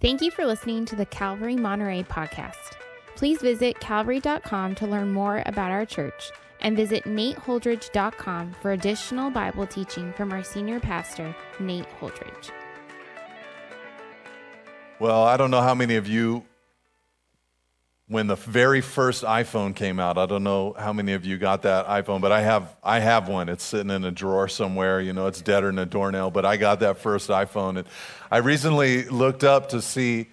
Thank you for listening to the Calvary Monterey podcast. Please visit calvary.com to learn more about our church and visit nateholdridge.com for additional Bible teaching from our senior pastor, Nate Holdridge. Well, I don't know how many of you, when the very first iPhone came out, I don't know how many of you got that iPhone, but I have, I have one. It's sitting in a drawer somewhere. You know, it's deader than a doornail, but I got that first iPhone. And I recently looked up to see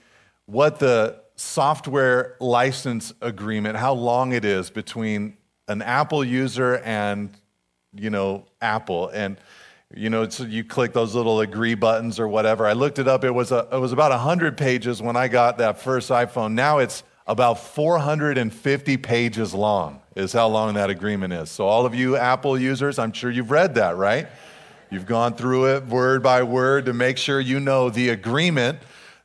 what the software license agreement, how long it is between an Apple user and, you know, Apple. And, you know, so you click those little agree buttons or whatever. I looked it up. It was, a, it was about 100 pages when I got that first iPhone. Now it's about 450 pages long, is how long that agreement is. So, all of you Apple users, I'm sure you've read that, right? You've gone through it word by word to make sure you know the agreement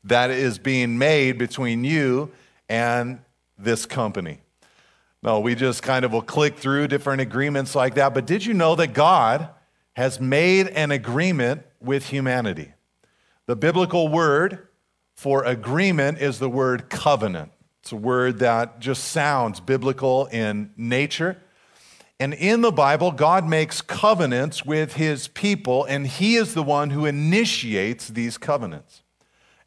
that is being made between you and this company. No, we just kind of will click through different agreements like that. But did you know that God has made an agreement with humanity? The biblical word for agreement is the word covenant. It's a word that just sounds biblical in nature. And in the Bible, God makes covenants with his people, and he is the one who initiates these covenants.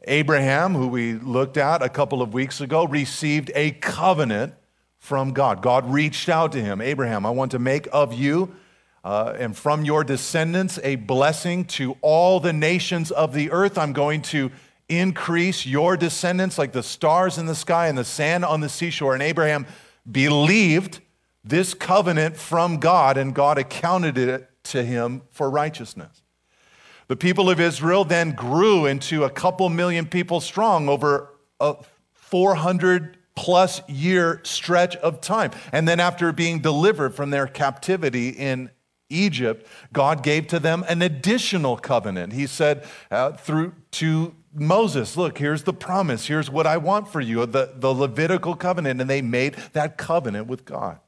Abraham, who we looked at a couple of weeks ago, received a covenant from God. God reached out to him Abraham, I want to make of you uh, and from your descendants a blessing to all the nations of the earth. I'm going to increase your descendants like the stars in the sky and the sand on the seashore. And Abraham believed this covenant from God, and God accounted it to him for righteousness. The people of Israel then grew into a couple million people strong over a 400 plus year stretch of time. And then, after being delivered from their captivity in Egypt, God gave to them an additional covenant. He said uh, through to Moses, look, here's the promise. Here's what I want for you, the, the Levitical covenant. And they made that covenant with God.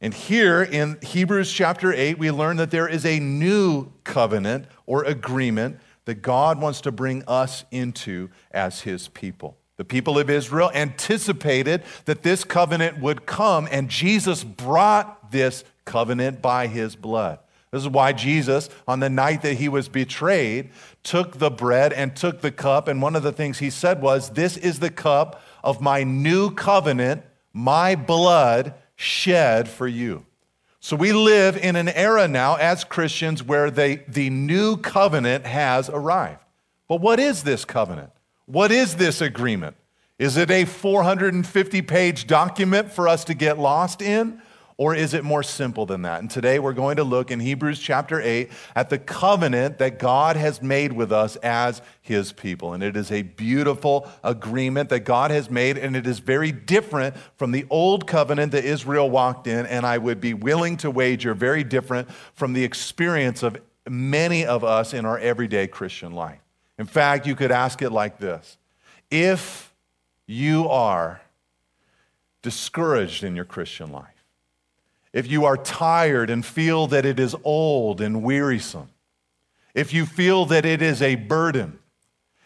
And here in Hebrews chapter 8, we learn that there is a new covenant or agreement that God wants to bring us into as his people. The people of Israel anticipated that this covenant would come, and Jesus brought this covenant by his blood. This is why Jesus, on the night that he was betrayed, took the bread and took the cup. And one of the things he said was, This is the cup of my new covenant, my blood shed for you. So we live in an era now as Christians where they, the new covenant has arrived. But what is this covenant? What is this agreement? Is it a 450 page document for us to get lost in? Or is it more simple than that? And today we're going to look in Hebrews chapter 8 at the covenant that God has made with us as his people. And it is a beautiful agreement that God has made, and it is very different from the old covenant that Israel walked in. And I would be willing to wager very different from the experience of many of us in our everyday Christian life. In fact, you could ask it like this If you are discouraged in your Christian life, if you are tired and feel that it is old and wearisome, if you feel that it is a burden,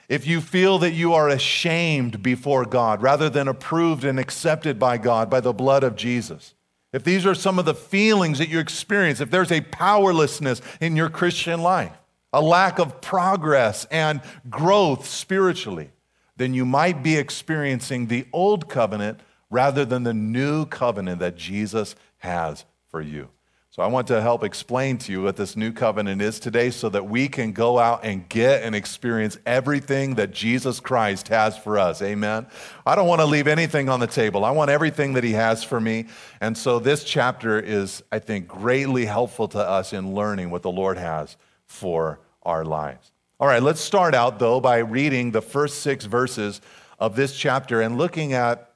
if you feel that you are ashamed before God rather than approved and accepted by God by the blood of Jesus, if these are some of the feelings that you experience, if there's a powerlessness in your Christian life, a lack of progress and growth spiritually, then you might be experiencing the old covenant rather than the new covenant that Jesus has for you. So I want to help explain to you what this new covenant is today so that we can go out and get and experience everything that Jesus Christ has for us. Amen. I don't want to leave anything on the table. I want everything that he has for me. And so this chapter is, I think, greatly helpful to us in learning what the Lord has for our lives. All right, let's start out though by reading the first six verses of this chapter and looking at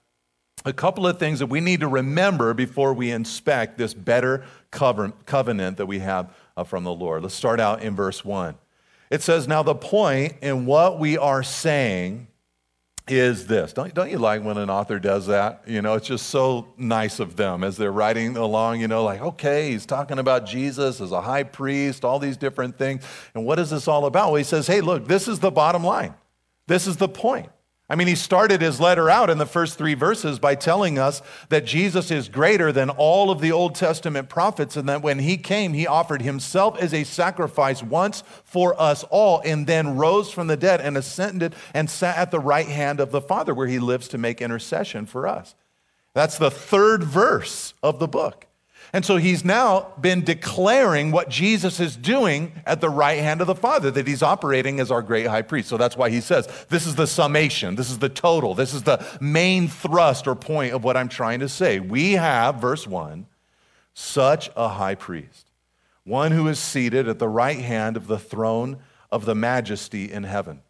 a couple of things that we need to remember before we inspect this better covenant that we have uh, from the Lord. Let's start out in verse 1. It says, Now the point in what we are saying is this. Don't, don't you like when an author does that? You know, it's just so nice of them as they're writing along, you know, like, okay, he's talking about Jesus as a high priest, all these different things. And what is this all about? Well, he says, hey, look, this is the bottom line. This is the point. I mean, he started his letter out in the first three verses by telling us that Jesus is greater than all of the Old Testament prophets, and that when he came, he offered himself as a sacrifice once for us all, and then rose from the dead and ascended and sat at the right hand of the Father, where he lives to make intercession for us. That's the third verse of the book. And so he's now been declaring what Jesus is doing at the right hand of the Father, that he's operating as our great high priest. So that's why he says, This is the summation, this is the total, this is the main thrust or point of what I'm trying to say. We have, verse 1, such a high priest, one who is seated at the right hand of the throne of the majesty in heaven,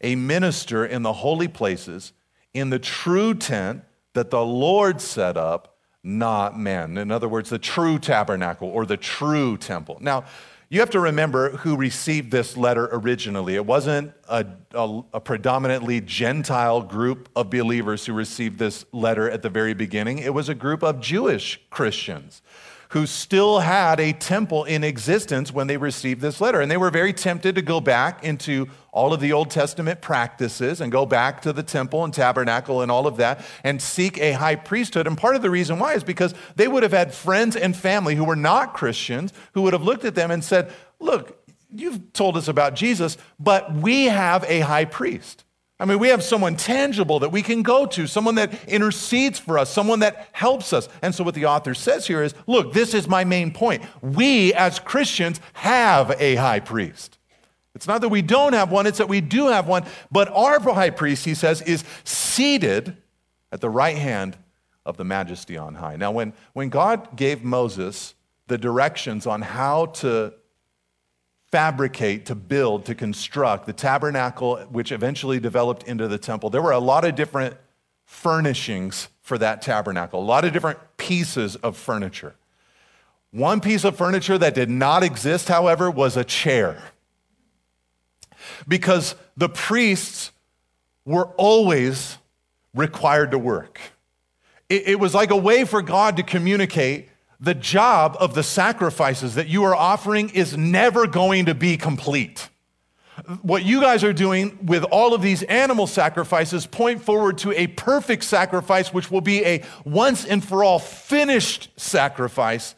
a minister in the holy places, in the true tent that the Lord set up not men. In other words, the true tabernacle or the true temple. Now, you have to remember who received this letter originally. It wasn't a, a, a, predominantly Gentile group of believers who received this letter at the very beginning. It was a group of Jewish Christians who still had a temple in existence when they received this letter. And they were very tempted to go back into all of the Old Testament practices and go back to the temple and tabernacle and all of that and seek a high priesthood. And part of the reason why is because they would have had friends and family who were not Christians who would have looked at them and said, Look, you've told us about Jesus, but we have a high priest. I mean, we have someone tangible that we can go to, someone that intercedes for us, someone that helps us. And so, what the author says here is look, this is my main point. We as Christians have a high priest. It's not that we don't have one, it's that we do have one. But our high priest, he says, is seated at the right hand of the majesty on high. Now, when, when God gave Moses the directions on how to fabricate, to build, to construct the tabernacle, which eventually developed into the temple, there were a lot of different furnishings for that tabernacle, a lot of different pieces of furniture. One piece of furniture that did not exist, however, was a chair because the priests were always required to work. It, was like a way for God to communicate the job of the sacrifices that you are offering is never going to be complete. What you guys are doing with all of these animal sacrifices point forward to a perfect sacrifice, which will be a once and for all finished sacrifice.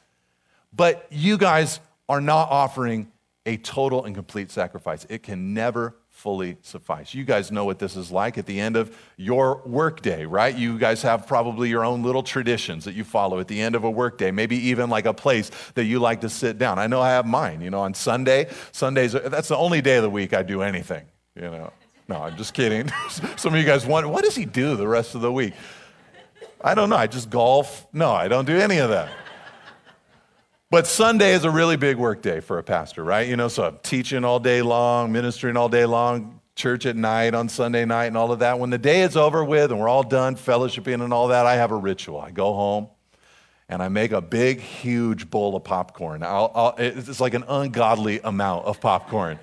But you guys are not offering a total and complete sacrifice. It can never fully suffice. You guys know what this is like at the end of your workday, right? You guys have probably your own little traditions that you follow at the end of a workday, maybe even like a place that you like to sit down. I know I have mine, you know, on Sunday. Sundays, that's the only day of the week I do anything, you know. No, I'm just kidding. Some of you guys wonder, what does he do the rest of the week? I don't know. I just golf. No, I don't do any of that. But Sunday is a really big work day for a pastor, right? You know, so I'm teaching all day long, ministering all day long, church at night on Sunday night, and all of that. When the day is over with and we're all done fellowshipping and all that, I have a ritual. I go home and I make a big, huge bowl of popcorn. I'll, I'll, it's like an ungodly amount of popcorn.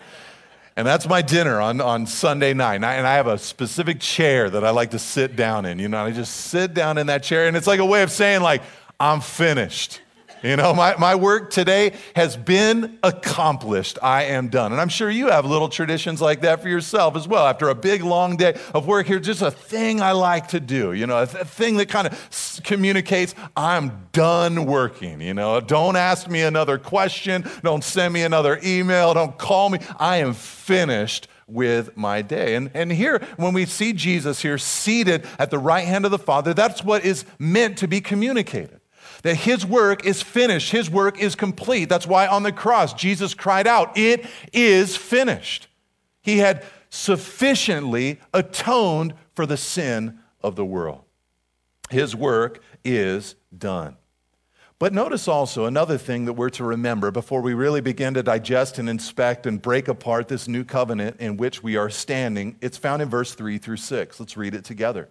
And that's my dinner on, on Sunday night. And I, and I, have a specific chair that I like to sit down in. You know, I just sit down in that chair, and it's like a way of saying, like, I'm finished. You know, my, my work today has been accomplished. I am done. And I'm sure you have little traditions like that for yourself as well. After a big, long day of work here, just a thing I like to do, you know, a, th- thing that kind of communicates, I'm done working. You know, don't ask me another question. Don't send me another email. Don't call me. I am finished with my day. And, and here, when we see Jesus here seated at the right hand of the Father, that's what is meant to be communicated that his work is finished, his work is complete. That's why on the cross, Jesus cried out, It is finished. He had sufficiently atoned for the sin of the world. His work is done. But notice also another thing that we're to remember before we really begin to digest and inspect and break apart this new covenant in which we are standing. It's found in verse 3 through 6. Let's read it together.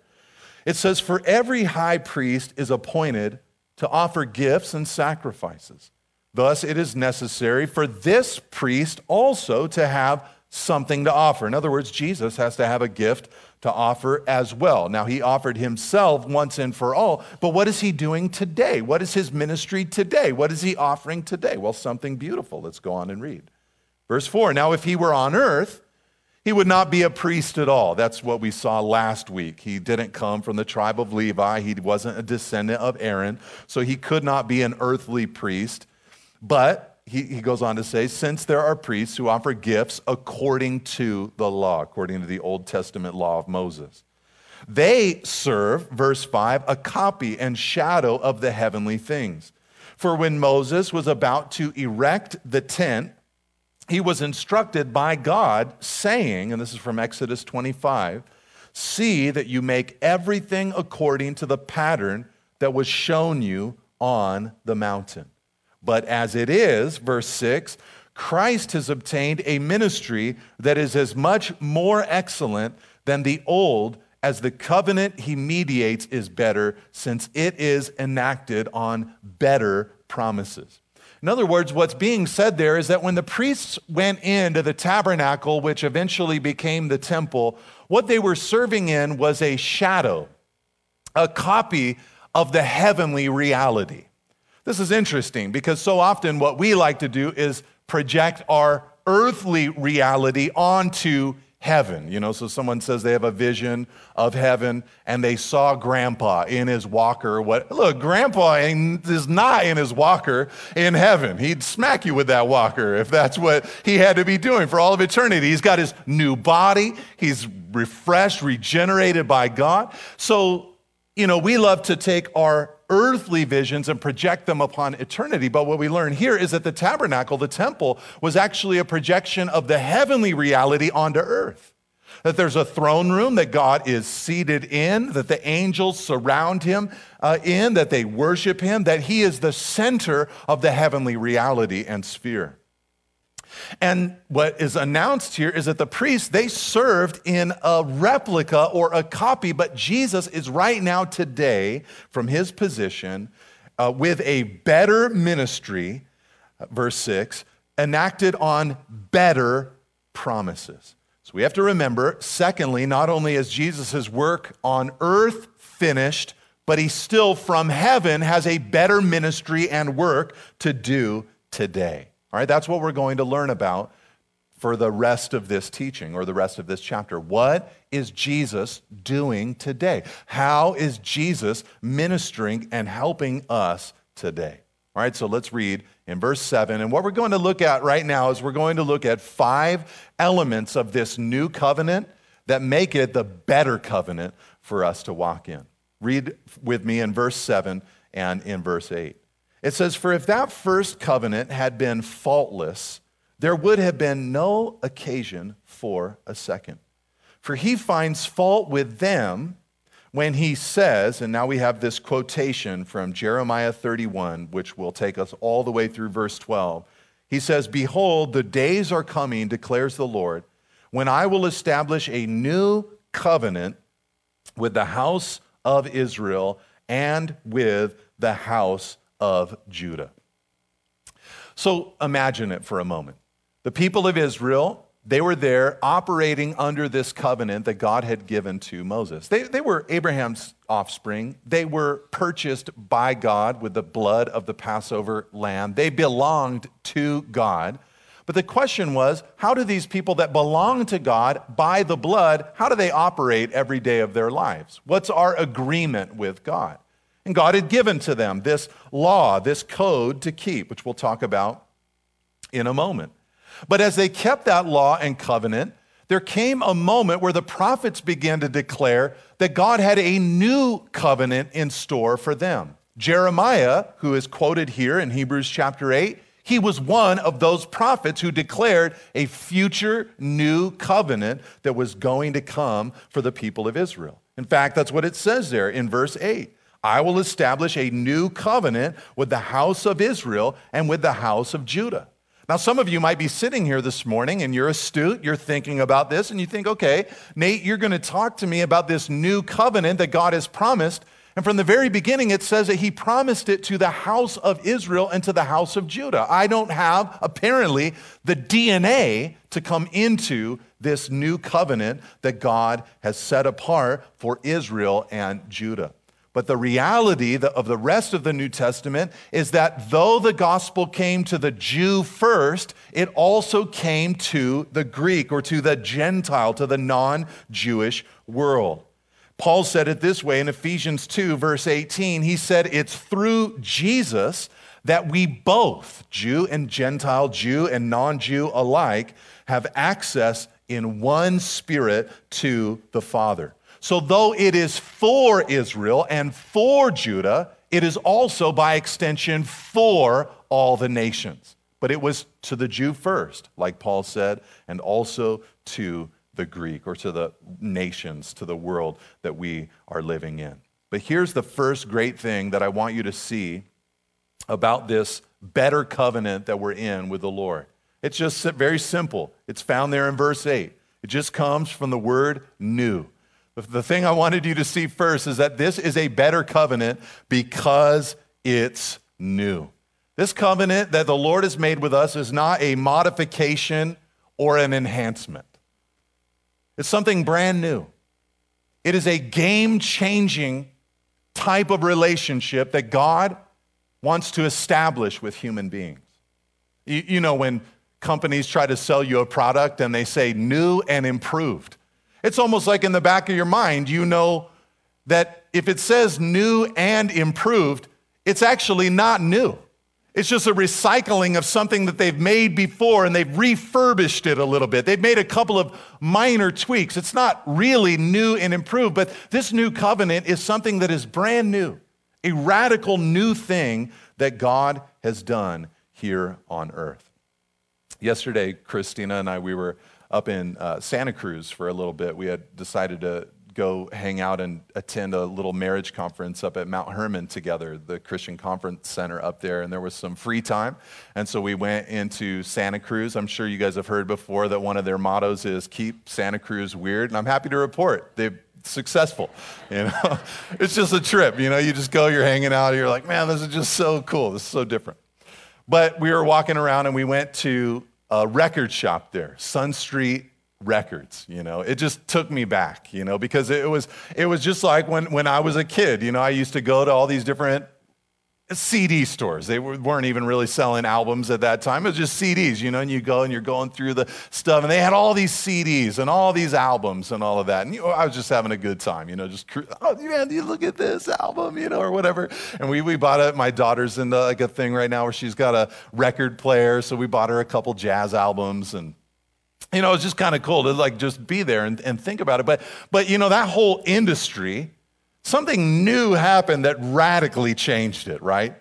It says, For every high priest is appointed to offer gifts and sacrifices. Thus, it is necessary for this priest also to have something to offer. In other words, Jesus has to have a gift to offer as well. Now, he offered himself once and for all, but what is he doing today? What is his ministry today? What is he offering today? Well, something beautiful. Let's go on and read. Verse 4 Now, if he were on earth, He would not be a priest at all. That's what we saw last week. He didn't come from the tribe of Levi, he wasn't a descendant of Aaron, so he could not be an earthly priest. But he, he goes on to say, since there are priests who offer gifts according to the law, according to the Old Testament law of Moses. They serve, verse 5, a copy and shadow of the heavenly things. For when Moses was about to erect the tent, he was instructed by God, saying, and this is from Exodus 25 see that you make everything according to the pattern that was shown you on the mountain. But as it is, verse 6, Christ has obtained a ministry that is as much more excellent than the old as the covenant he mediates is better, since it is enacted on better promises. In other words, what's being said there is that when the priests went into the tabernacle, which eventually became the temple, what they were serving in was a shadow, a copy of the heavenly reality. This is interesting because so often what we like to do is project our earthly reality onto heaven. You know, so someone says they have a vision of heaven and they saw grandpa in his walker. What look, grandpa is not in his walker in heaven. He'd smack you with that walker if that's what he had to be doing for all of eternity. He's got his new body, he's refreshed, regenerated by God. So, you know, we love to take our earthly visions and project them upon eternity. But what we learn here is that the tabernacle, the temple, was actually a projection of the heavenly reality onto earth. That there's a throne room that God is seated in, that the angels surround him uh, in, that they worship him, that he is the center of the heavenly reality and sphere. And what is announced here is that the priests, they served in a replica or a copy, but Jesus is right now today from his position uh, with a better ministry, verse 6, enacted on better promises. So we have to remember, secondly, not only is Jesus' work on earth finished, but he still from heaven has a better ministry and work to do today. All right, that's what we're going to learn about for the rest of this teaching or the rest of this chapter. What is Jesus doing today? How is Jesus ministering and helping us today? All right, so let's read in verse 7. And what we're going to look at right now is we're going to look at five elements of this new covenant that make it the better covenant for us to walk in. Read with me in verse 7 and in verse 8. It says, For if that first covenant had been faultless, there would have been no occasion for a second. For he finds fault with them when he says, and now we have this quotation from Jeremiah 31, which will take us all the way through verse 12. He says, Behold, the days are coming, declares the Lord, when I will establish a new covenant with the house of Israel and with the house of Judah. So imagine it for a moment. The people of Israel, they were there operating under this covenant that God had given to Moses. They, they were Abraham's offspring. They were purchased by God with the blood of the Passover lamb. They belonged to God. But the question was, how do these people that belong to God by the blood, how do they operate every day of their lives? What's our agreement with God? And God had given to them this law, this code to keep, which we'll talk about in a moment. But as they kept that law and covenant, there came a moment where the prophets began to declare that God had a new covenant in store for them. Jeremiah, who is quoted here in Hebrews chapter 8, he was one of those prophets who declared a future new covenant that was going to come for the people of Israel. In fact, that's what it says there in verse 8. I will establish a new covenant with the house of Israel and with the house of Judah. Now, some of you might be sitting here this morning and you're astute, you're thinking about this, and you think, okay, Nate, you're going to talk to me about this new covenant that God has promised. And from the very beginning, it says that he promised it to the house of Israel and to the house of Judah. I don't have, apparently, the DNA to come into this new covenant that God has set apart for Israel and Judah. But the reality of the rest of the New Testament is that though the gospel came to the Jew first, it also came to the Greek or to the Gentile, to the non Jewish world. Paul said it this way in Ephesians 2, verse 18. He said, It's through Jesus that we both, Jew and Gentile, Jew and non Jew alike, have access in one spirit to the Father. So, though it is for Israel and for Judah, it is also by extension for all the nations. But it was to the Jew first, like Paul said, and also to the Greek or to the nations, to the world that we are living in. But here's the first great thing that I want you to see about this better covenant that we're in with the Lord. It's just very simple. It's found there in verse 8. It just comes from the word new. The thing I wanted you to see first is that this is a better covenant because it's new. This covenant that the Lord has made with us is not a modification or an enhancement, it's something brand new. It is a game changing type of relationship that God wants to establish with human beings. You, you know, when companies try to sell you a product and they say new and improved it's almost like in the back of your mind, you know that if it says new and improved, it's actually not new. It's just a recycling of something that they've made before and they've refurbished it a little bit. They've made a couple of minor tweaks. It's not really new and improved, but this new covenant is something that is brand new, a radical new thing that God has done here on earth. Yesterday, Christina and I, we were up in uh, Santa Cruz for a little bit. We had decided to go hang out and attend a little marriage conference up at Mount Hermon together, the Christian Conference Center up there, and there was some free time. And so we went into Santa Cruz. I'm sure you guys have heard before that one of their mottos is keep Santa Cruz weird, and I'm happy to report they've successful. You know, it's just a trip. You know, you just go, you're hanging out, you're like, man, this is just so cool. This is so different. But we were walking around and we went to a record shop there, Sun Street Records. You know, it just took me back. You know, because it was it was just like when when I was a kid. You know, I used to go to all these different CD stores. They weren't even really selling albums at that time. It was just CDs, you know, and you go and you're going through the stuff, and they had all these CDs and all these albums and all of that. And you I was just having a good time, you know, just, oh, man, you look at this album, you know, or whatever. And we, we bought it. My daughter's in like a thing right now where she's got a record player, so we bought her a couple jazz albums and you know, it's just kind of cool to like just be there and, and think about it. But, but, you know, that whole industry, something new happened that radically changed it, right?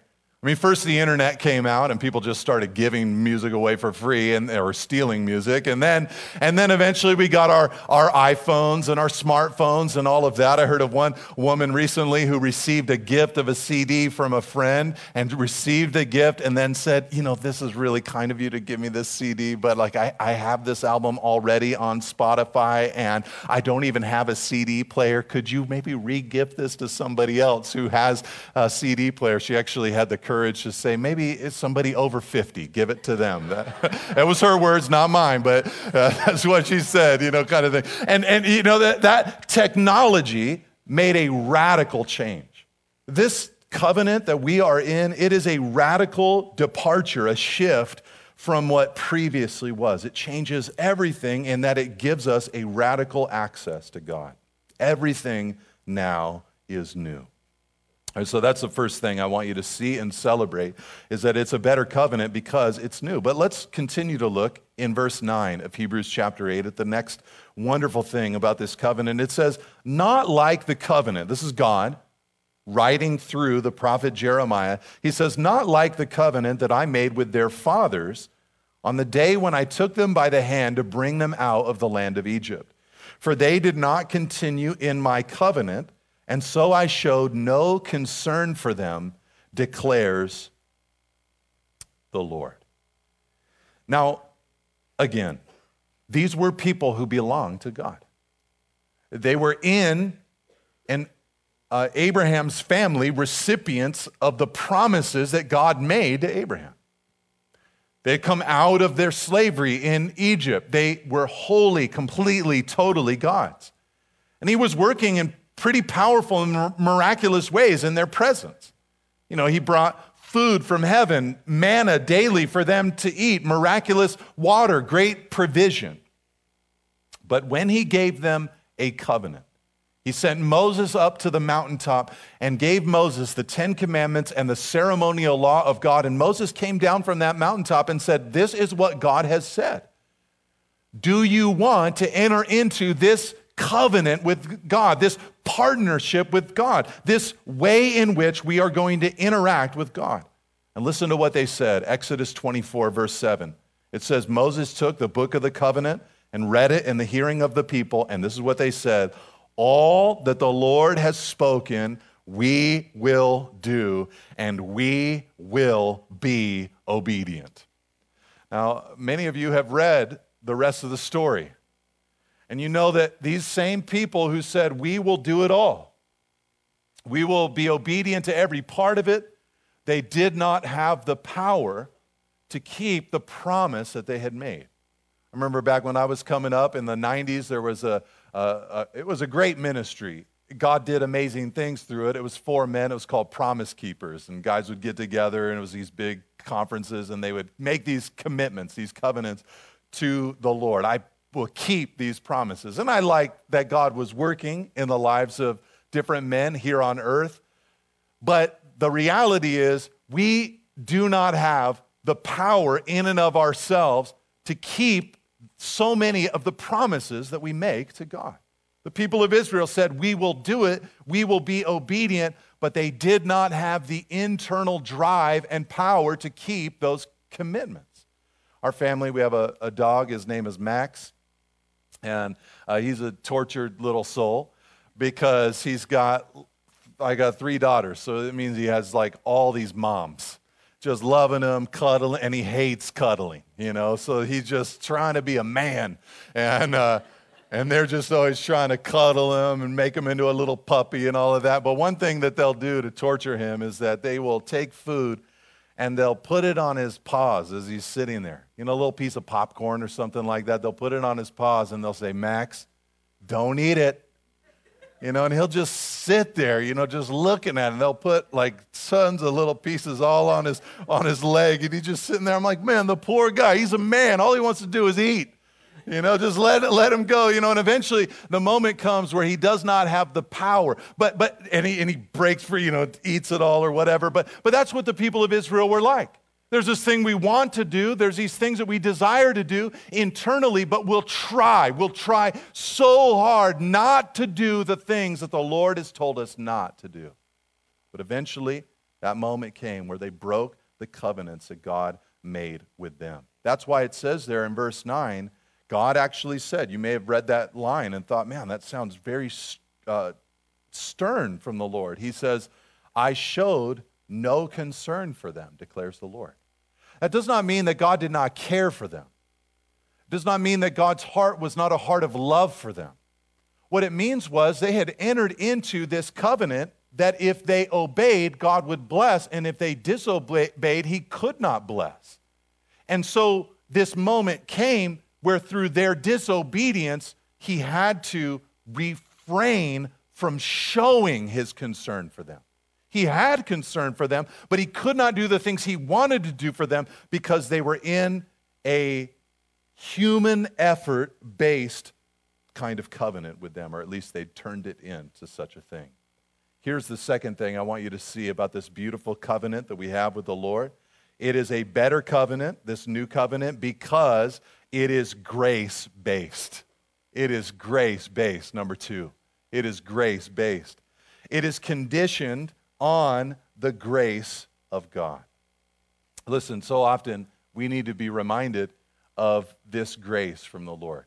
I mean, first the internet came out and people just started giving music away for free and or stealing music. And then, and then eventually we got our, our iPhones and our smartphones and all of that. I heard of one woman recently who received a gift of a CD from a friend and received a gift and then said, you know, this is really kind of you to give me this CD, but like I, I have this album already on Spotify and I don't even have a CD player. Could you maybe re-gift this to somebody else who has a CD player? She actually had the courage courage to say, maybe it's somebody over 50, give it to them. That, that was her words, not mine, but uh, that's what she said, you know, kind of thing. And, and you know, that, that technology made a radical change. This covenant that we are in, it is a radical departure, a shift from what previously was. It changes everything in that it gives us a radical access to God. Everything now is new. And so that's the first thing I want you to see and celebrate is that it's a better covenant because it's new. But let's continue to look in verse 9 of Hebrews chapter 8 at the next wonderful thing about this covenant. It says, Not like the covenant. This is God writing through the prophet Jeremiah. He says, Not like the covenant that I made with their fathers on the day when I took them by the hand to bring them out of the land of Egypt. For they did not continue in my covenant and so I showed no concern for them, declares the Lord. Now, again, these were people who belonged to God. They were in and uh, Abraham's family recipients of the promises that God made to Abraham. They had come out of their slavery in Egypt. They were wholly, completely, totally God's. And he was working in pretty powerful and miraculous ways in their presence. You know, he brought food from heaven, manna daily for them to eat, miraculous water, great provision. But when he gave them a covenant, he sent Moses up to the mountaintop and gave Moses the Ten Commandments and the ceremonial law of God. And Moses came down from that mountaintop and said, This is what God has said. Do you want to enter into this covenant with God, this partnership with God, this way in which we are going to interact with God? And listen to what they said Exodus 24, verse 7. It says, Moses took the book of the covenant and read it in the hearing of the people, and this is what they said all that the Lord has spoken, we will do, and we will be obedient. Now, many of you have read the rest of the story, and you know that these same people who said, We will do it all, we will be obedient to every part of it, they did not have the power to keep the promise that they had made. I remember back when I was coming up in the 90s, there was a, uh, uh, it was a great ministry. God did amazing things through it. It was for men. It was called Promise Keepers. And guys would get together, and it was these big conferences, and they would make these commitments, these covenants to the Lord. I will keep these promises. And I like that God was working in the lives of different men here on earth. But the reality is, we do not have the power in and of ourselves to keep so many of the promises that we make to God. The people of Israel said, We will do it, we will be obedient, but they did not have the internal drive and power to keep those commitments. Our family, we have a, a dog, his name is Max, and uh, he's a tortured little soul because he's got, I got three daughters, so it means he has like all these moms just loving him, cuddling, and he hates cuddling, you know. So he's just trying to be a man, and uh, and they're just always trying to cuddle him and make him into a little puppy and all of that. But one thing that they'll do to torture him is that they will take food and they'll put it on his paws as he's sitting there. You know, a little piece of popcorn or something like that. They'll put it on his paws and they'll say, Max, don't eat it you know, and he'll just sit there, you know, just looking at it. And they'll put like tons of little pieces all on his on his leg, and he's just sitting there. I'm like, man, the poor guy. He's a man. All he wants to do is eat. You know, just let let him go. You know, and eventually the moment comes where he does not have the power. But but and he and he breaks free. You know, eats it all or whatever. But but that's what the people of Israel were like. There's this thing we want to do. There's these things that we desire to do internally, but we'll try. We'll try so hard not to do the things that the Lord has told us not to do. But eventually, that moment came where they broke the covenants that God made with them. That's why it says there in verse 9, God actually said, you may have read that line and thought, man, that sounds very uh, stern from the Lord. He says, I showed no concern for them, declares the Lord. That does not mean that God did not care for them. It does not mean that God's heart was not a heart of love for them. What it means was they had entered into this covenant that if they obeyed, God would bless, and if they disobeyed, He could not bless. And so this moment came where through their disobedience, He had to refrain from showing His concern for them. He had concern for them, but he could not do the things he wanted to do for them because they were in a human effort based kind of covenant with them, or at least they turned it into such a thing. Here's the second thing I want you to see about this beautiful covenant that we have with the Lord. It is a better covenant, this new covenant, because it is grace based. It is grace based, number two. It is grace based. It is conditioned on the grace of God. Listen, so often we need to be reminded of this grace from the Lord.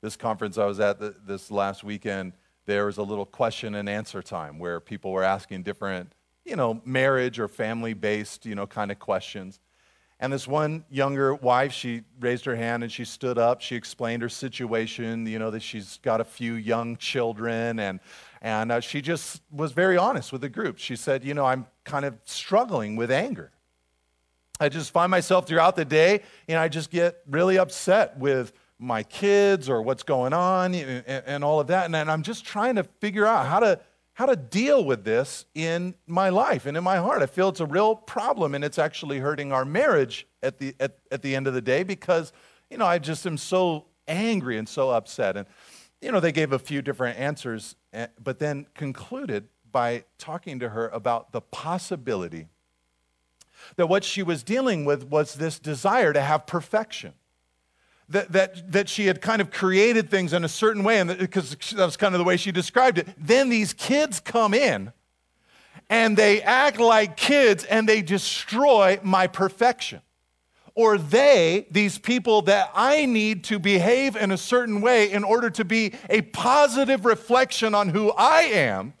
This conference I was at this last weekend, there was a little question and answer time where people were asking different, you know, marriage or family based, you know, kind of questions. And this one younger wife, she raised her hand and she stood up. She explained her situation, you know, that she's got a few young children and and uh, she just was very honest with the group. She said, You know, I'm kind of struggling with anger. I just find myself throughout the day, and I just get really upset with my kids or what's going on and, and all of that. And, and I'm just trying to figure out how to, how to deal with this in my life and in my heart. I feel it's a real problem and it's actually hurting our marriage at the, at, at the end of the day because, you know, I just am so angry and so upset. And, you know, they gave a few different answers, eh, but then concluded by talking to her about the possibility that what she was dealing with was this desire to have perfection that, that, that she had kind of created things in a certain way, and because that was kind of the way she described it. Then these kids come in and they act like kids and they destroy my perfection. Or they, these people that I need to behave in a certain way in order to be a positive reflection on who I am,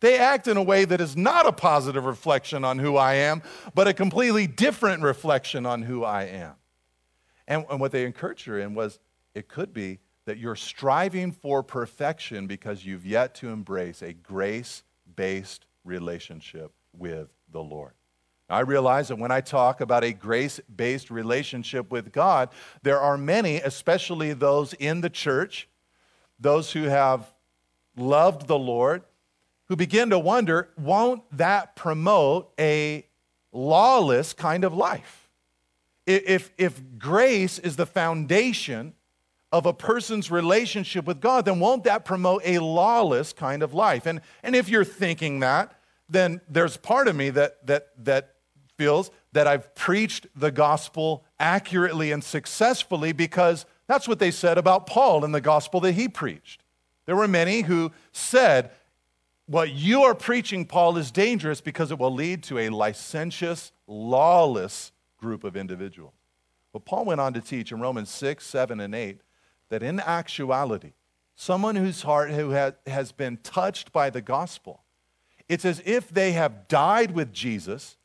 they act in a way that is not a positive reflection on who I am, but a completely different reflection on who I am. And, and what they encouraged her in was it could be that you're striving for perfection because you've yet to embrace a grace based relationship with the Lord. I realize that when I talk about a grace based relationship with God, there are many, especially those in the church, those who have loved the Lord, who begin to wonder won't that promote a lawless kind of life? If, if grace is the foundation of a person's relationship with God, then won't that promote a lawless kind of life? And, and if you're thinking that, then there's part of me that, that, that feels that I've preached the gospel accurately and successfully because that's what they said about Paul in the gospel that he preached. There were many who said, What you are preaching, Paul, is dangerous because it will lead to a licentious, lawless group of individuals. But Paul went on to teach in Romans 6, 7, and 8 that in actuality, someone whose heart who has been touched by the gospel, it's as if they have died with Jesus,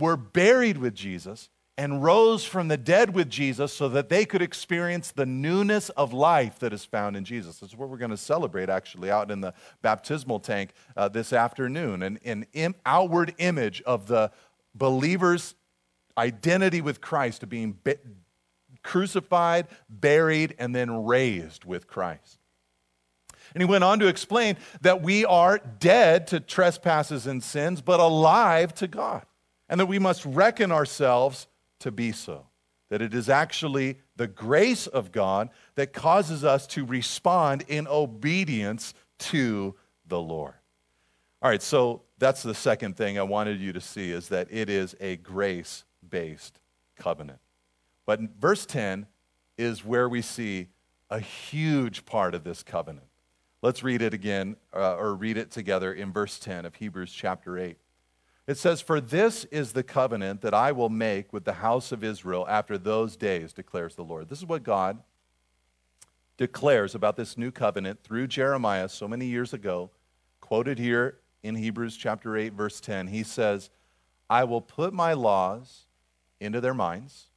were buried with Jesus, and rose from the dead with Jesus so that they could experience the newness of life that is found in Jesus. That's what we're going to celebrate actually out in the baptismal tank uh, this afternoon an, an Im- outward image of the believer's identity with Christ, to being be- crucified, buried, and then raised with Christ. And he went on to explain that we are dead to trespasses and sins, but alive to God, and that we must reckon ourselves to be so. That it is actually the grace of God that causes us to respond in obedience to the Lord. All right, so that's the second thing I wanted you to see is that it is a grace based covenant. But verse 10 is where we see a huge part of this covenant. Let's read it again, uh, or read it together in verse 10 of Hebrews chapter 8. It says, For this is the covenant that I will make with the house of Israel after those days, declares the Lord. This is what God declares about this new covenant through Jeremiah so many years ago, quoted here in Hebrews chapter 8, verse 10. He says, I will put my laws into their minds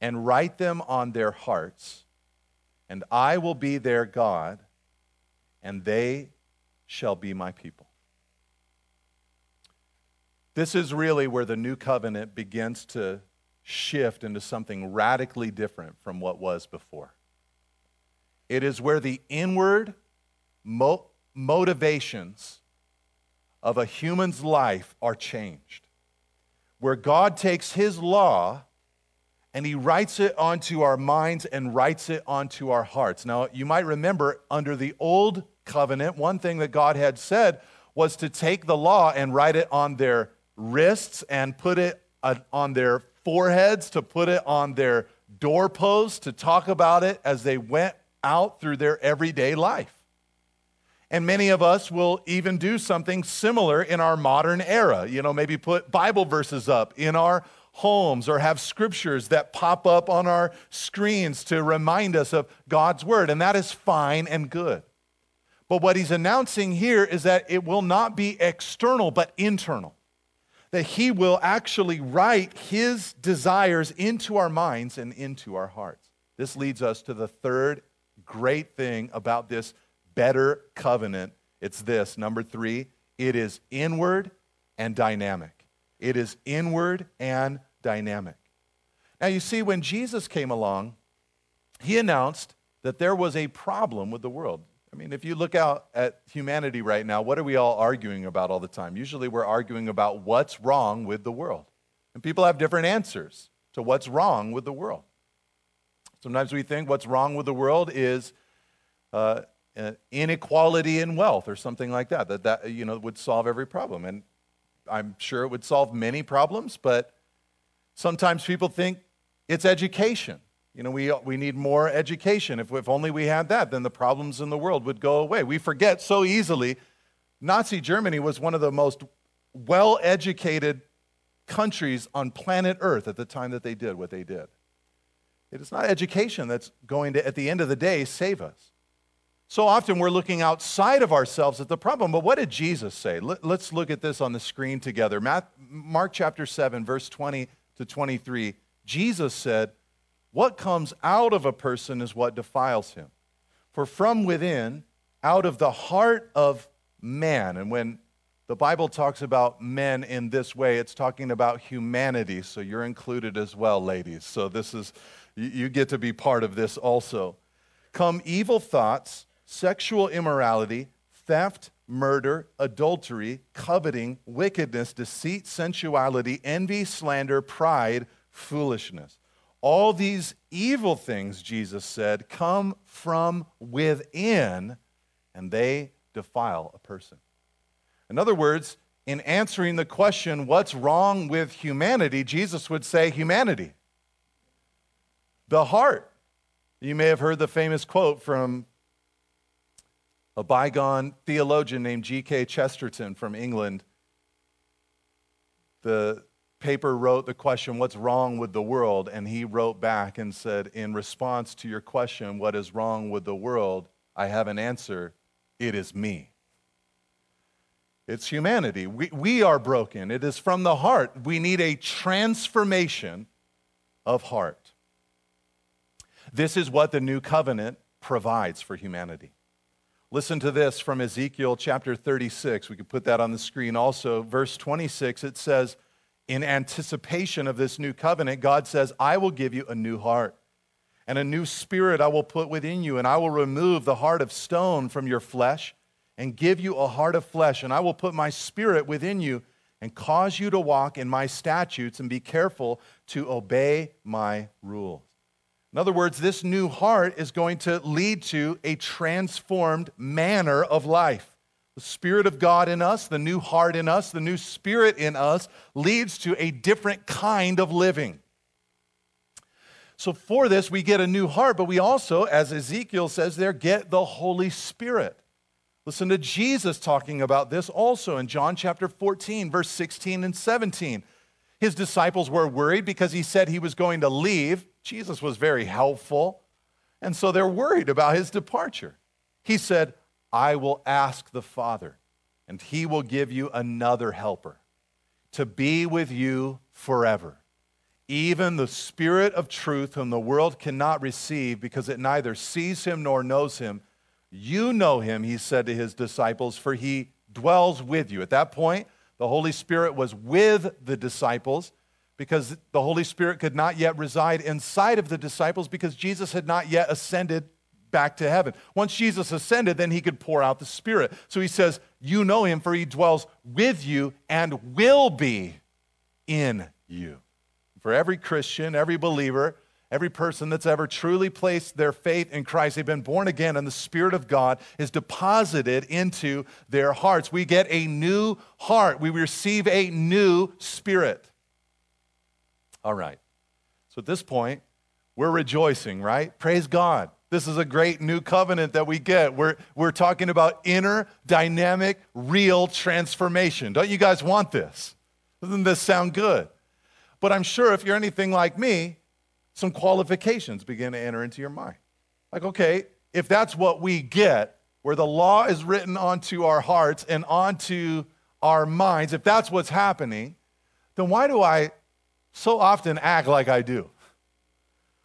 and write them on their hearts, and I will be their God, and they shall be my people. This is really where the new covenant begins to shift into something radically different from what was before. It is where the inward mo- motivations of a human's life are changed where God takes his law and he writes it onto our minds and writes it onto our hearts. Now, you might remember under the old covenant, one thing that God had said was to take the law and write it on their wrists and put it uh, on their foreheads, to put it on their doorposts, to talk about it as they went out through their everyday life. And many of us will even do something similar in our modern era. You know, maybe put Bible verses up in our homes or have scriptures that pop up on our screens to remind us of God's word. And that is fine and good. But what he's announcing here is that it will not be external, but internal. That he will actually write his desires into our minds and into our hearts. This leads us to the third great thing about this better covenant, it's this number three, it is inward and dynamic. It is inward and dynamic. Now, you see, when Jesus came along, he announced that there was a problem with the world. I mean, if you look out at humanity right now, what are we all arguing about all the time? Usually we're arguing about what's wrong with the world. And people have different answers to what's wrong with the world. Sometimes we think what's wrong with the world is uh, Uh, inequality in wealth or something like that, that that you know, would solve every problem. And I'm sure it would solve many problems, but sometimes people think it's education. You know, we, we need more education. If, if only we had that, then the problems in the world would go away. We forget so easily. Nazi Germany was one of the most well educated countries on planet Earth at the time that they did what they did. It is not education that's going to, at the end of the day, save us. So often we're looking outside of ourselves at the problem, but what did Jesus say? Let's look at this on the screen together. Mark chapter 7, verse 20 to 23. Jesus said, What comes out of a person is what defiles him. For from within, out of the heart of man, and when the Bible talks about men in this way, it's talking about humanity, so you're included as well, ladies. So this is, you get to be part of this also. Come evil thoughts sexual immorality, theft, murder, adultery, coveting, wickedness, deceit, sensuality, envy, slander, pride, foolishness. All these evil things, Jesus said, come from within and they defile a person. In other words, in answering the question, what's wrong with humanity, Jesus would say, humanity. The heart. You may have heard the famous quote from a bygone theologian named G.K. Chesterton from England. The paper wrote the question, What's wrong with the world? And he wrote back and said, In response to your question, What is wrong with the world? I have an answer. It is me. It's humanity. We, we are broken. It is from the heart. We need a transformation of heart. This is what the new covenant provides for humanity. Listen to this from Ezekiel chapter 36. We could put that on the screen also. Verse 26, it says, In anticipation of this new covenant, God says, I will give you a new heart, and a new spirit I will put within you, and I will remove the heart of stone from your flesh, and give you a heart of flesh, and I will put my spirit within you, and cause you to walk in my statutes, and be careful to obey my rules. In other words, this new heart is going to lead to a transformed manner of life. The Spirit of God in us, the new heart in us, the new spirit in us leads to a different kind of living. So, for this, we get a new heart, but we also, as Ezekiel says there, get the Holy Spirit. Listen to Jesus talking about this also in John chapter 14, verse 16 and 17. His disciples were worried because he said he was going to leave. Jesus was very helpful. And so they're worried about his departure. He said, I will ask the Father, and he will give you another helper to be with you forever. Even the Spirit of truth, whom the world cannot receive because it neither sees him nor knows him. You know him, he said to his disciples, for he dwells with you. At that point, the Holy Spirit was with the disciples because the Holy Spirit could not yet reside inside of the disciples because Jesus had not yet ascended back to heaven. Once Jesus ascended, then he could pour out the Spirit. So he says, You know him, for he dwells with you and will be in you. For every Christian, every believer, every person that's ever truly placed their faith in Christ, they've been born again, and the Spirit of God is deposited into their hearts. We get a new heart, we receive a new spirit. All right. So at this point, we're rejoicing, right? Praise God. This is a great new covenant that we get. We're, we're talking about inner, dynamic, real transformation. Don't you guys want this? Doesn't this sound good? But I'm sure if you're anything like me, some qualifications begin to enter into your mind. Like, okay, if that's what we get, where the law is written onto our hearts and onto our minds, if that's what's happening, then why do I so often act like I do?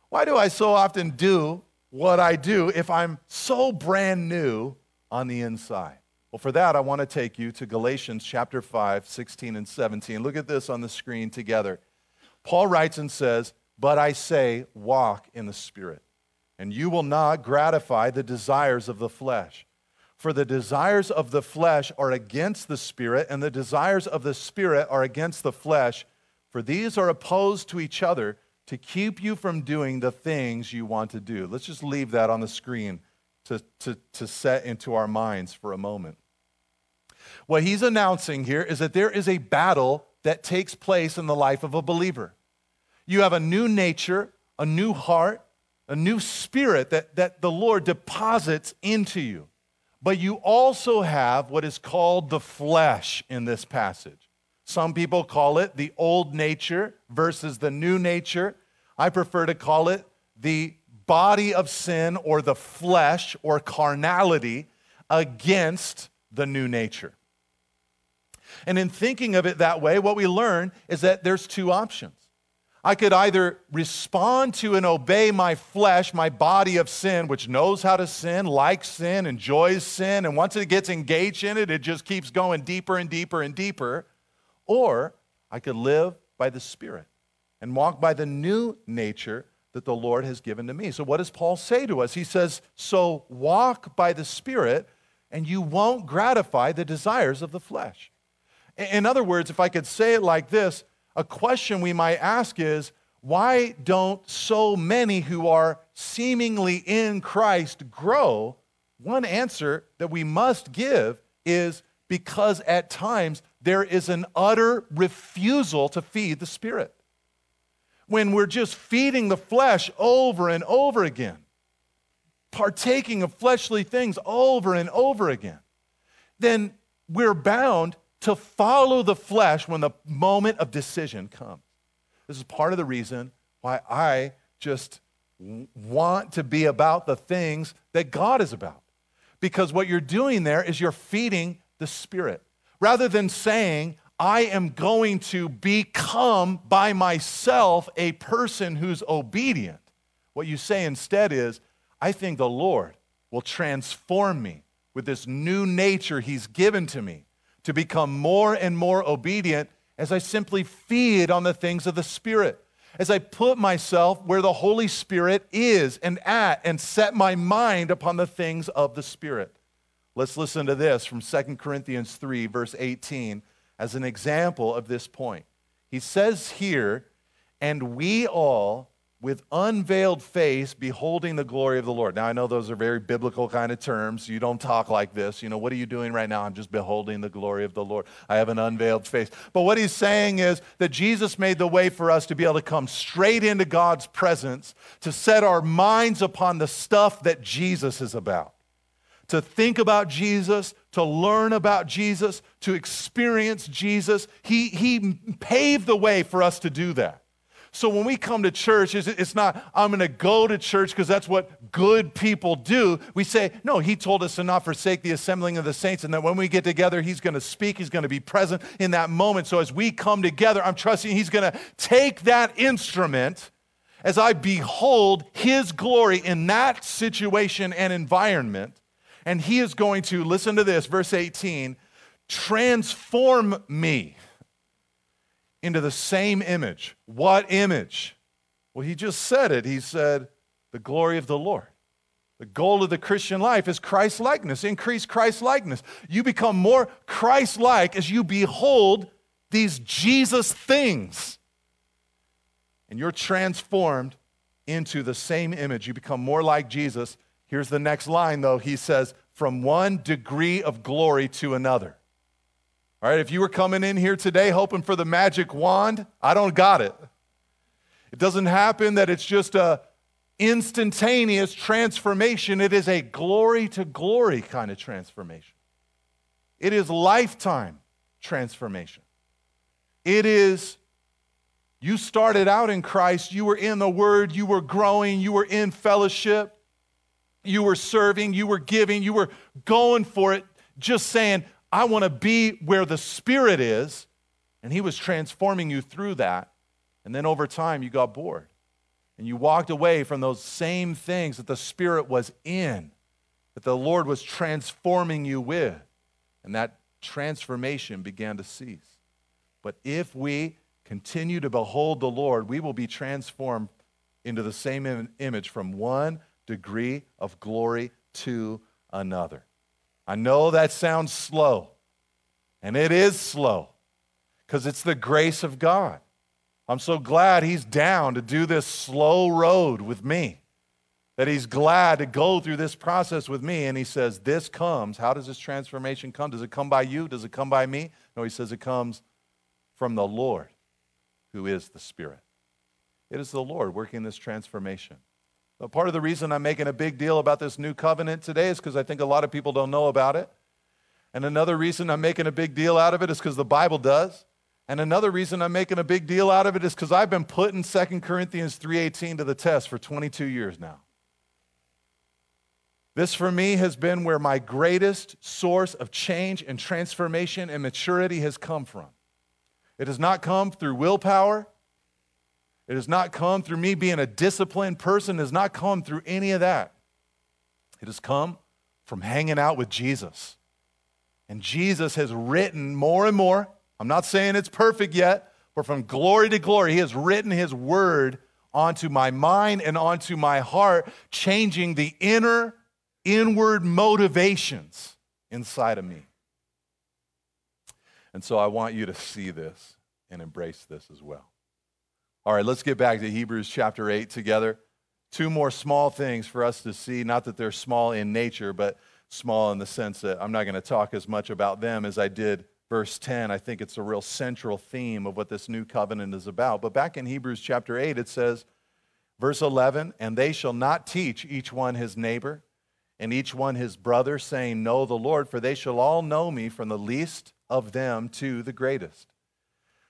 Why do I so often do what I do if I'm so brand new on the inside? Well, for that, I want to take you to Galatians chapter 5, 16 and 17. Look at this on the screen together. Paul writes and says, But I say, walk in the Spirit, and you will not gratify the desires of the flesh. For the desires of the flesh are against the spirit, and the desires of the spirit are against the flesh. For these are opposed to each other to keep you from doing the things you want to do. Let's just leave that on the screen to, to, to set into our minds for a moment. What he's announcing here is that there is a battle that takes place in the life of a believer. You have a new nature, a new heart, a new spirit that, that the Lord deposits into you. But you also have what is called the flesh in this passage. Some people call it the old nature versus the new nature. I prefer to call it the body of sin or the flesh or carnality against the new nature. And in thinking of it that way, what we learn is that there's two options. I could either respond to and obey my flesh, my body of sin, which knows how to sin, likes sin, enjoys sin, and once it gets engaged in it, it just keeps going deeper and deeper and deeper. Or I could live by the Spirit and walk by the new nature that the Lord has given to me. So, what does Paul say to us? He says, So walk by the Spirit, and you won't gratify the desires of the flesh. In other words, if I could say it like this, a question we might ask is why don't so many who are seemingly in Christ grow? One answer that we must give is because at times there is an utter refusal to feed the Spirit. When we're just feeding the flesh over and over again, partaking of fleshly things over and over again, then we're bound to follow the flesh when the moment of decision comes. This is part of the reason why I just want to be about the things that God is about. Because what you're doing there is you're feeding the Spirit. Rather than saying, I am going to become by myself a person who's obedient, what you say instead is, I think the Lord will transform me with this new nature He's given to me to become more and more obedient as I simply feed on the things of the Spirit. As I put myself where the Holy Spirit is and at and set my mind upon the things of the Spirit. Let's listen to this from 2 Corinthians 3, verse 18, as an example of this point. He says here, and we all, with unveiled face beholding the glory of the Lord. Now, I know those are very biblical kind of terms. You don't talk like this. You know, what are you doing right now? I'm just beholding the glory of the Lord. I have an unveiled face. But what he's saying is that Jesus made the way for us to be able to come straight into God's presence, to set our minds upon the stuff that Jesus is about. To think about Jesus, to learn about Jesus, to experience Jesus. He, he paved the way for us to do that. So when we come to church, it's not, I'm going to go to church because that's what good people do. We say, no, he told us to not forsake the assembling of the saints, and that when we get together, he's going to speak, he's going to be present in that moment. So as we come together, I'm trusting he's going to take that instrument as I behold his glory in that situation and environment. And he is going to, listen to this, verse 18, transform me into the same image. What image? Well, he just said it. He said, the glory of the Lord. The goal of the Christian life is Christ likeness, increase Christ likeness. You become more Christ like as you behold these Jesus things. And you're transformed into the same image. You become more like Jesus. Here's the next line, though. He says, from one degree of glory to another. All right, if you were coming in here today hoping for the magic wand, I don't got it. It doesn't happen that it's just a instantaneous transformation. It is a glory to glory kind of transformation. It is lifetime transformation. It is you started out in Christ, you were in the Word, you were growing, you were in fellowship, you were serving, you were giving, you were going for it, just saying, I want to be where the Spirit is. And He was transforming you through that. And then over time, you got bored. And you walked away from those same things that the Spirit was in, that the Lord was transforming you with. And that transformation began to cease. But if we continue to behold the Lord, we will be transformed into the same Im- image from one degree of glory to another. I know that sounds slow, and it is slow because it's the grace of God. I'm so glad He's down to do this slow road with me, that He's glad to go through this process with me. And He says, This comes. How does this transformation come? Does it come by you? Does it come by me? No, He says it comes from the Lord, who is the Spirit. It is the Lord working this transformation. Part of the reason I'm making a big deal about this new covenant today is because I think a lot of people don't know about it. And another reason I'm making a big deal out of it is because the Bible does. And another reason I'm making a big deal out of it is because I've been putting 2 Corinthians 3:18 to the test for 22 years now. This for me has been where my greatest source of change and transformation and maturity has come from. It has not come through willpower. It has not come through me being a disciplined person. It has not come through any of that. It has come from hanging out with Jesus. And Jesus has written more and more. I'm not saying it's perfect yet, but from glory to glory, He has written His word onto my mind and onto my heart, changing the inner, inward motivations inside of me. And so I want you to see this and embrace this as well. All right, let's get back to Hebrews chapter 8 together. Two more small things for us to see, not that they're small in nature, but small in the sense that I'm not going to talk as much about them as I did verse 10. I think it's a real central theme of what this new covenant is about. But back in Hebrews chapter 8, it says, verse 11, and they shall not teach each one his neighbor and each one his brother, saying, Know the Lord, for they shall all know me from the least of them to the greatest.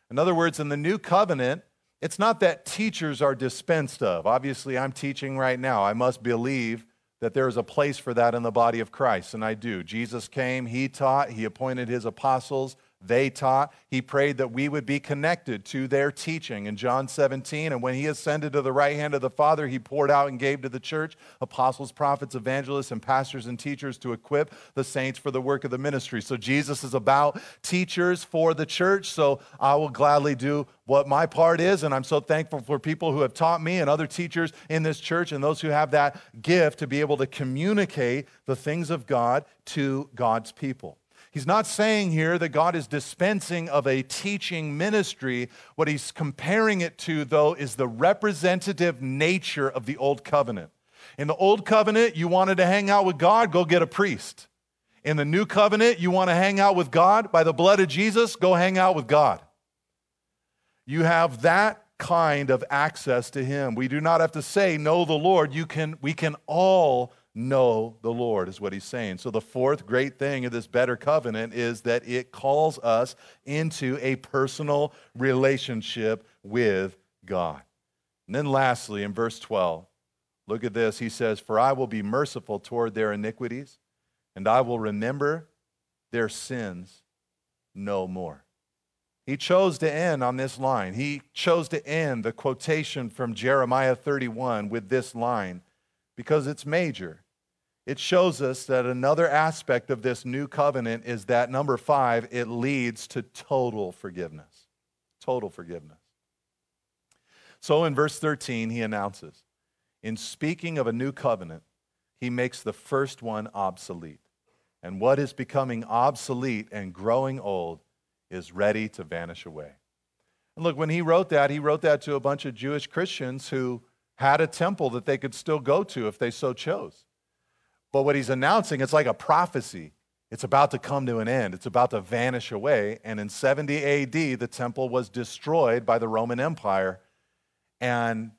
In other words, in the new covenant, it's not that teachers are dispensed of. Obviously, I'm teaching right now. I must believe that there is a place for that in the body of Christ, and I do. Jesus came, He taught, He appointed His apostles, they taught. He prayed that we would be connected to their teaching in John 17. And when he ascended to the right hand of the Father, he poured out and gave to the church apostles, prophets, evangelists, and pastors and teachers to equip the saints for the work of the ministry. So Jesus is about teachers for the church. So I will gladly do what my part is. And I'm so thankful for people who have taught me and other teachers in this church and those who have that gift to be able to communicate the things of God to God's people. He's not saying here that God is dispensing of a teaching ministry. What he's comparing it to, though, is the representative nature of the old covenant. In the old covenant, you wanted to hang out with God, go get a priest. In the new covenant, you want to hang out with God by the blood of Jesus, go hang out with God. You have that kind of access to him. We do not have to say know the Lord. You can we can all know the Lord, is what he's saying. So, the fourth great thing of this better covenant is that it calls us into a personal relationship with God. And then, lastly, in verse 12, look at this. He says, For I will be merciful toward their iniquities, and I will remember their sins no more. He chose to end on this line. He chose to end the quotation from Jeremiah 31 with this line because it's major it shows us that another aspect of this new covenant is that number five, it leads to total forgiveness. Total forgiveness. So in verse 13, he announces, in speaking of a new covenant, he makes the first one obsolete. And what is becoming obsolete and growing old is ready to vanish away. And look, when he wrote that, he wrote that to a bunch of Jewish Christians who had a temple that they could still go to if they so chose. But what he's announcing, it's like a prophecy. It's about to come to an end. It's about to vanish away. And in 70 AD, the temple was destroyed by the Roman Empire and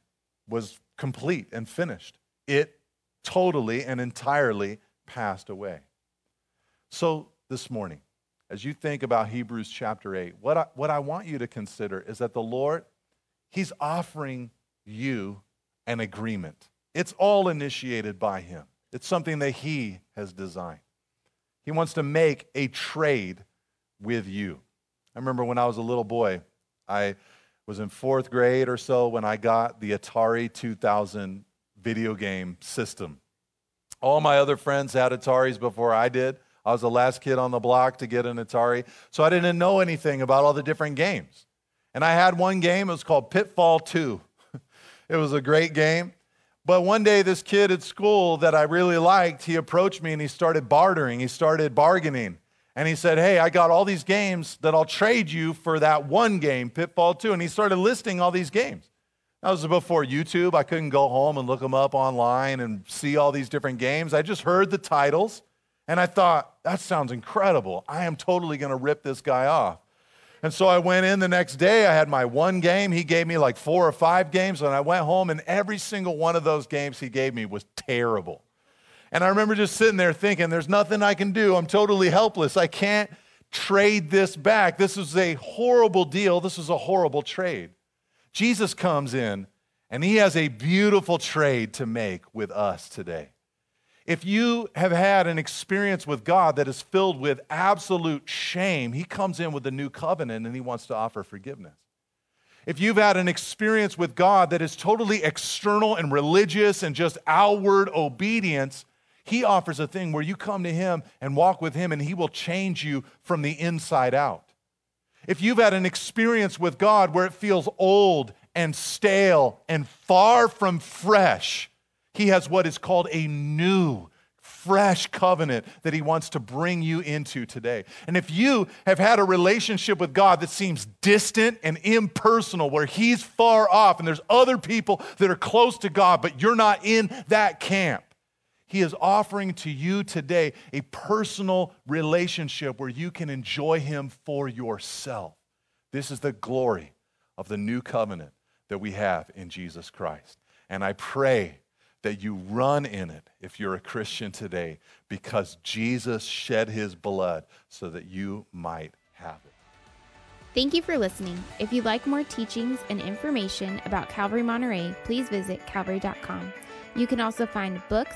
was complete and finished. It totally and entirely passed away. So, this morning, as you think about Hebrews chapter 8, what I, what I want you to consider is that the Lord, He's offering you an agreement. It's all initiated by Him. It's something that He has designed. He wants to make a trade with you. I remember when I was a little boy, I was in fourth grade or so when I got the Atari 2000 video game system. All my other friends had Ataris before I did. I was the last kid on the block to get an Atari, so I didn't know anything about all the different games. And I had one game, it was called Pitfall 2. it was a great game. But one day, this kid at school that I really liked, he approached me and he started bartering. He started bargaining. And he said, Hey, I got all these games that I'll trade you for that one game, Pitfall 2. And he started listing all these games. That was before YouTube. I couldn't go home and look them up online and see all these different games. I just heard the titles and I thought, that sounds incredible. I am totally going to rip this guy off. And so I went in the next day. I had my one game. He gave me like four or five games. And I went home, and every single one of those games he gave me was terrible. And I remember just sitting there thinking, there's nothing I can do. I'm totally helpless. I can't trade this back. This is a horrible deal. This is a horrible trade. Jesus comes in and he has a beautiful trade to make with us today. If you have had an experience with God that is filled with absolute shame, he comes in with a new covenant and he wants to offer forgiveness. If you've had an experience with God that is totally external and religious and just outward obedience, he offers a thing where you come to him and walk with him and he will change you from the inside out. If you've had an experience with God where it feels old and stale and far from fresh, He has what is called a new, fresh covenant that He wants to bring you into today. And if you have had a relationship with God that seems distant and impersonal, where He's far off and there's other people that are close to God, but you're not in that camp, he is offering to you today a personal relationship where you can enjoy Him for yourself. This is the glory of the new covenant that we have in Jesus Christ. And I pray that you run in it if you're a Christian today because Jesus shed His blood so that you might have it. Thank you for listening. If you'd like more teachings and information about Calvary Monterey, please visit calvary.com. You can also find books,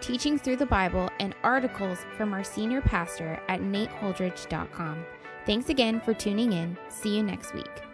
teachings through the Bible, and articles from our senior pastor at nateholdridge.com. Thanks again for tuning in. See you next week.